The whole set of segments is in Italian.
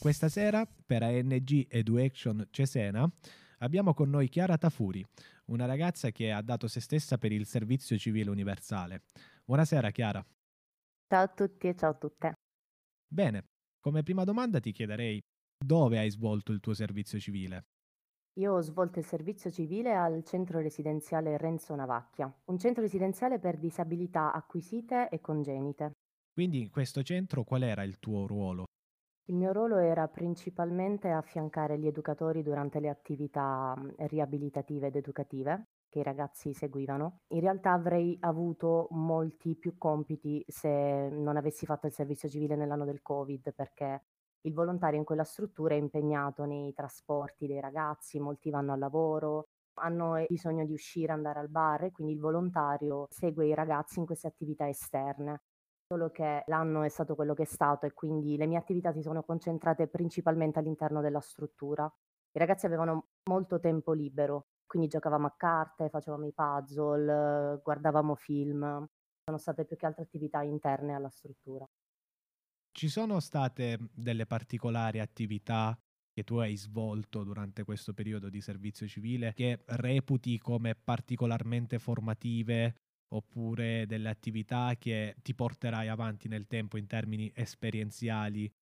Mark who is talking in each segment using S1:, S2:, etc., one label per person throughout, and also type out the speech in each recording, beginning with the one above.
S1: Questa sera per ANG EduAction Cesena abbiamo con noi Chiara Tafuri, una ragazza che ha dato se stessa per il servizio civile universale. Buonasera Chiara.
S2: Ciao a tutti e ciao a tutte.
S1: Bene, come prima domanda ti chiederei dove hai svolto il tuo servizio civile?
S2: Io ho svolto il servizio civile al centro residenziale Renzo Navacchia, un centro residenziale per disabilità acquisite e congenite.
S1: Quindi in questo centro qual era il tuo ruolo?
S2: Il mio ruolo era principalmente affiancare gli educatori durante le attività mh, riabilitative ed educative che i ragazzi seguivano. In realtà avrei avuto molti più compiti se non avessi fatto il servizio civile nell'anno del Covid, perché il volontario in quella struttura è impegnato nei trasporti dei ragazzi, molti vanno al lavoro, hanno eh, bisogno di uscire, andare al bar e quindi il volontario segue i ragazzi in queste attività esterne. Solo che l'anno è stato quello che è stato e quindi le mie attività si sono concentrate principalmente all'interno della struttura. I ragazzi avevano molto tempo libero, quindi giocavamo a carte, facevamo i puzzle, guardavamo film. Sono state più che altre attività interne alla struttura.
S1: Ci sono state delle particolari attività che tu hai svolto durante questo periodo di servizio civile che reputi come particolarmente formative oppure delle attività che ti porterai avanti nel tempo in termini esperienziali?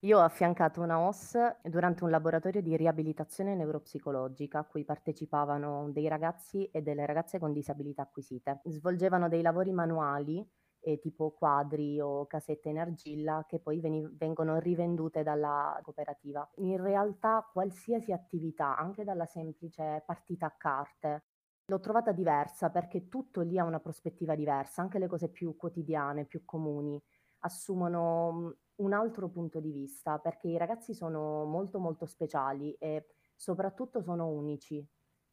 S2: Io ho affiancato una OS durante un laboratorio di riabilitazione neuropsicologica a cui partecipavano dei ragazzi e delle ragazze con disabilità acquisite. Svolgevano dei lavori manuali eh, tipo quadri o casette in argilla che poi veni- vengono rivendute dalla cooperativa. In realtà qualsiasi attività, anche dalla semplice partita a carte, l'ho trovata diversa perché tutto lì ha una prospettiva diversa, anche le cose più quotidiane, più comuni assumono mm, un altro punto di vista perché i ragazzi sono molto molto speciali e soprattutto sono unici.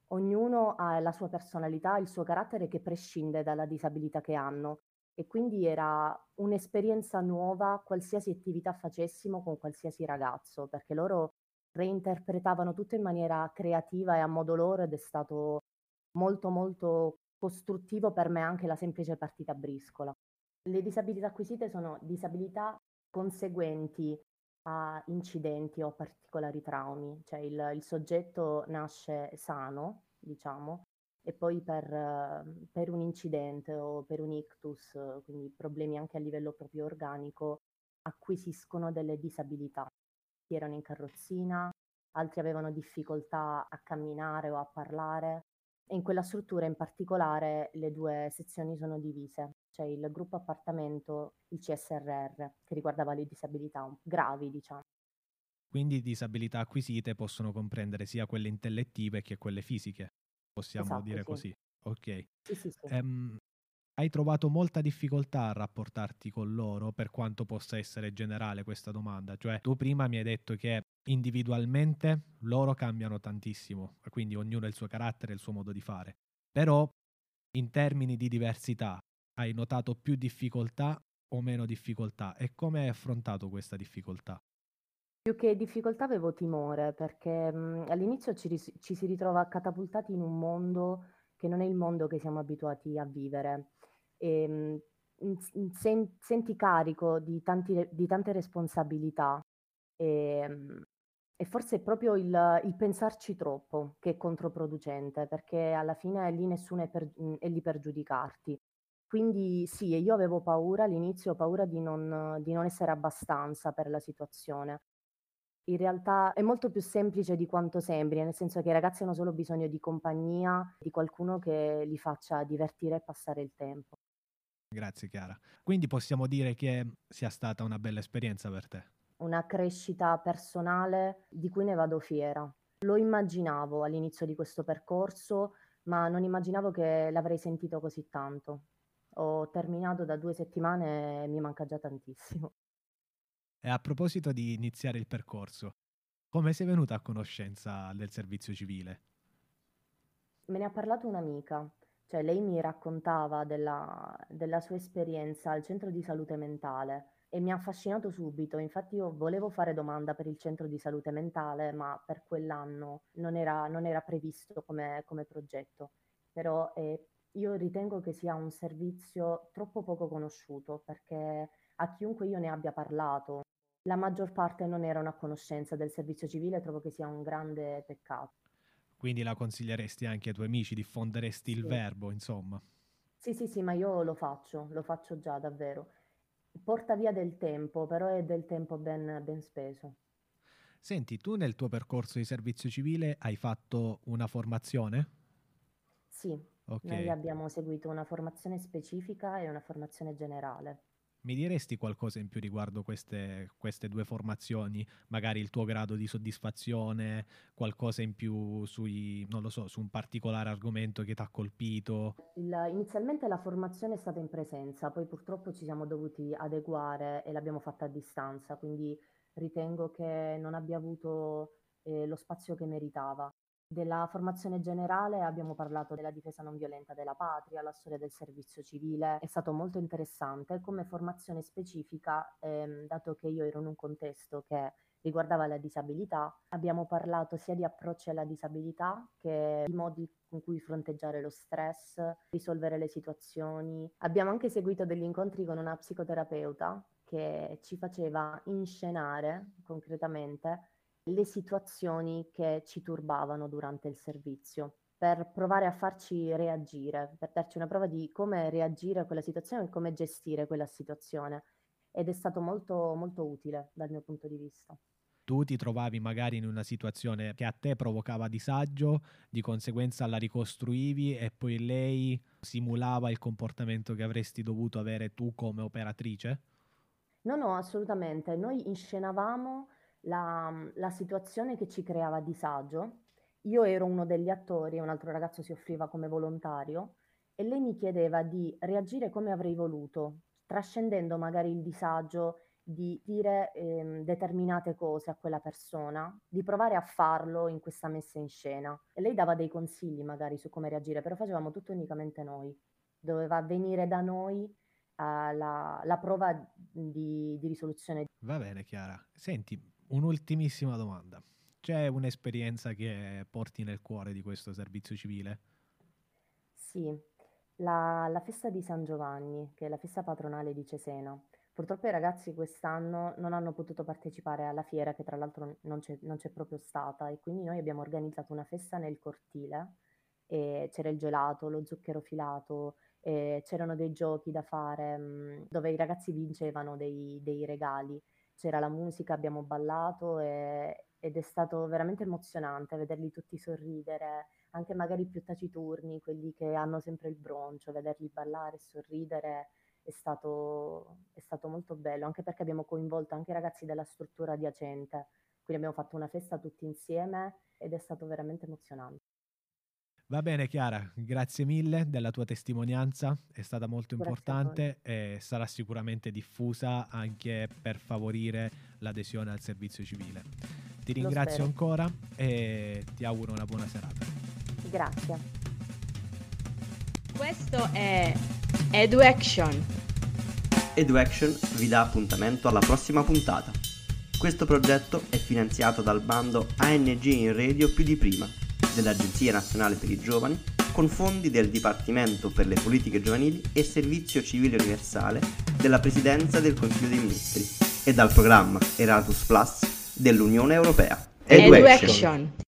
S2: Ognuno ha la sua personalità, il suo carattere che prescinde dalla disabilità che hanno e quindi era un'esperienza nuova qualsiasi attività facessimo con qualsiasi ragazzo, perché loro reinterpretavano tutto in maniera creativa e a modo loro ed è stato molto molto costruttivo per me anche la semplice partita briscola. Le disabilità acquisite sono disabilità conseguenti a incidenti o particolari traumi, cioè il, il soggetto nasce sano, diciamo, e poi per, eh, per un incidente o per un ictus, quindi problemi anche a livello proprio organico, acquisiscono delle disabilità. Chi erano in carrozzina, altri avevano difficoltà a camminare o a parlare. E in quella struttura in particolare le due sezioni sono divise, cioè il gruppo appartamento, il CSRR, che riguardava le disabilità gravi, diciamo.
S1: Quindi disabilità acquisite possono comprendere sia quelle intellettive che quelle fisiche, possiamo
S2: Esatto,
S1: dire
S2: sì.
S1: così. Ok.
S2: Sì, sì, sì.
S1: Ehm, hai trovato molta difficoltà a rapportarti con loro per quanto possa essere generale questa domanda? Cioè, tu prima mi hai detto che individualmente loro cambiano tantissimo, quindi ognuno ha il suo carattere il suo modo di fare. Però in termini di diversità hai notato più difficoltà o meno difficoltà e come hai affrontato questa difficoltà?
S2: Più che difficoltà avevo timore perché mh, all'inizio ci, ris- ci si ritrova catapultati in un mondo che non è il mondo che siamo abituati a vivere. E, in- sen- senti carico di, tanti- di tante responsabilità e, mh, e forse è proprio il, il pensarci troppo che è controproducente perché alla fine lì nessuno è, per- è lì per giudicarti. Quindi sì, io avevo paura all'inizio, paura di non, di non essere abbastanza per la situazione. In realtà è molto più semplice di quanto sembri, nel senso che i ragazzi hanno solo bisogno di compagnia, di qualcuno che li faccia divertire e passare il tempo.
S1: Grazie Chiara. Quindi possiamo dire che sia stata una bella esperienza per te.
S2: Una crescita personale di cui ne vado fiera. Lo immaginavo all'inizio di questo percorso, ma non immaginavo che l'avrei sentito così tanto. Ho terminato da due settimane e mi manca già tantissimo.
S1: E a proposito di iniziare il percorso, Come sei venuta a conoscenza del servizio civile?
S2: Me ne ha parlato un'amica, cioè lei mi raccontava della, della sua esperienza al centro di salute mentale e mi ha affascinato subito. Infatti io volevo fare domanda per il centro di salute mentale, ma per quell'anno non era, non era previsto come, come progetto. Però eh, io ritengo che sia un servizio troppo poco conosciuto perché a chiunque io ne abbia parlato, la maggior parte non erano a conoscenza del servizio civile, trovo che sia un grande peccato.
S1: Quindi la consiglieresti anche ai tuoi amici, diffonderesti il
S2: Sì.
S1: verbo, insomma.
S2: Sì, sì, sì, ma io lo faccio, lo faccio già davvero. Porta via del tempo, però è del tempo ben, ben speso.
S1: Senti, tu nel tuo percorso di servizio civile hai fatto una formazione?
S2: Sì,
S1: Ok.
S2: noi abbiamo seguito una formazione specifica e una formazione generale.
S1: Mi diresti qualcosa in più riguardo queste, queste due formazioni? Magari il tuo grado di soddisfazione, qualcosa in più sui, non lo so, su un particolare argomento che ti ha colpito?
S2: Il- inizialmente la formazione è stata in presenza, poi purtroppo ci siamo dovuti adeguare e l'abbiamo fatta a distanza, quindi ritengo che non abbia avuto eh, lo spazio che meritava. Della formazione generale abbiamo parlato della difesa non violenta della patria, la storia del servizio civile, è stato molto interessante. Come formazione specifica, ehm, dato che io ero in un contesto che riguardava la disabilità, abbiamo parlato sia di approcci alla disabilità che di modi con cui fronteggiare lo stress, risolvere le situazioni. Abbiamo anche seguito degli incontri con una psicoterapeuta che ci faceva inscenare concretamente le situazioni che ci turbavano durante il servizio per provare a farci reagire, per darci una prova di come reagire a quella situazione e come gestire quella situazione. Ed è stato molto, molto utile dal mio punto di vista.
S1: Tu ti trovavi magari in una situazione che a te provocava disagio, di conseguenza la ricostruivi e poi lei simulava il comportamento che avresti dovuto avere tu come operatrice?
S2: No, no, assolutamente. Noi inscenavamo la, la situazione che ci creava disagio. Io ero uno degli attori, un altro ragazzo si offriva come volontario e lei mi chiedeva di reagire come avrei voluto, trascendendo magari il disagio di dire ehm, determinate cose a quella persona, di provare a farlo in questa messa in scena. E lei dava dei consigli magari su come reagire, però facevamo tutto unicamente noi. Doveva venire da noi eh, la, la prova di, di risoluzione.
S1: Va bene, Chiara. Senti, un'ultimissima domanda. C'è un'esperienza che porti nel cuore di questo servizio civile?
S2: Sì, la, la festa di San Giovanni, che è la festa patronale di Cesena. Purtroppo i ragazzi quest'anno non hanno potuto partecipare alla fiera, che tra l'altro non c'è, non c'è proprio stata, e quindi noi abbiamo organizzato una festa nel cortile. C'era il gelato, lo zucchero filato, c'erano dei giochi da fare mh, dove i ragazzi vincevano dei, dei regali. C'era la musica, abbiamo ballato e- ed è stato veramente emozionante vederli tutti sorridere, anche magari più taciturni, quelli che hanno sempre il broncio, vederli ballare e sorridere è stato, è stato molto bello, anche perché abbiamo coinvolto anche i ragazzi della struttura adiacente, quindi abbiamo fatto una festa tutti insieme ed è stato veramente emozionante.
S1: Va bene, Chiara, grazie mille della tua testimonianza, è stata molto
S2: Grazie
S1: importante e sarà sicuramente diffusa anche per favorire l'adesione al servizio civile. Ti ringrazio ancora e ti auguro una buona serata.
S2: Grazie.
S3: Questo è EduAction.
S4: EduAction vi dà appuntamento alla prossima puntata. Questo progetto è finanziato dal bando ANG in Radio più di prima dell'Agenzia Nazionale per i Giovani con fondi del Dipartimento per le Politiche Giovanili e Servizio Civile Universale della Presidenza del Consiglio dei Ministri e dal programma Erasmus Plus dell'Unione Europea.
S3: EduAction.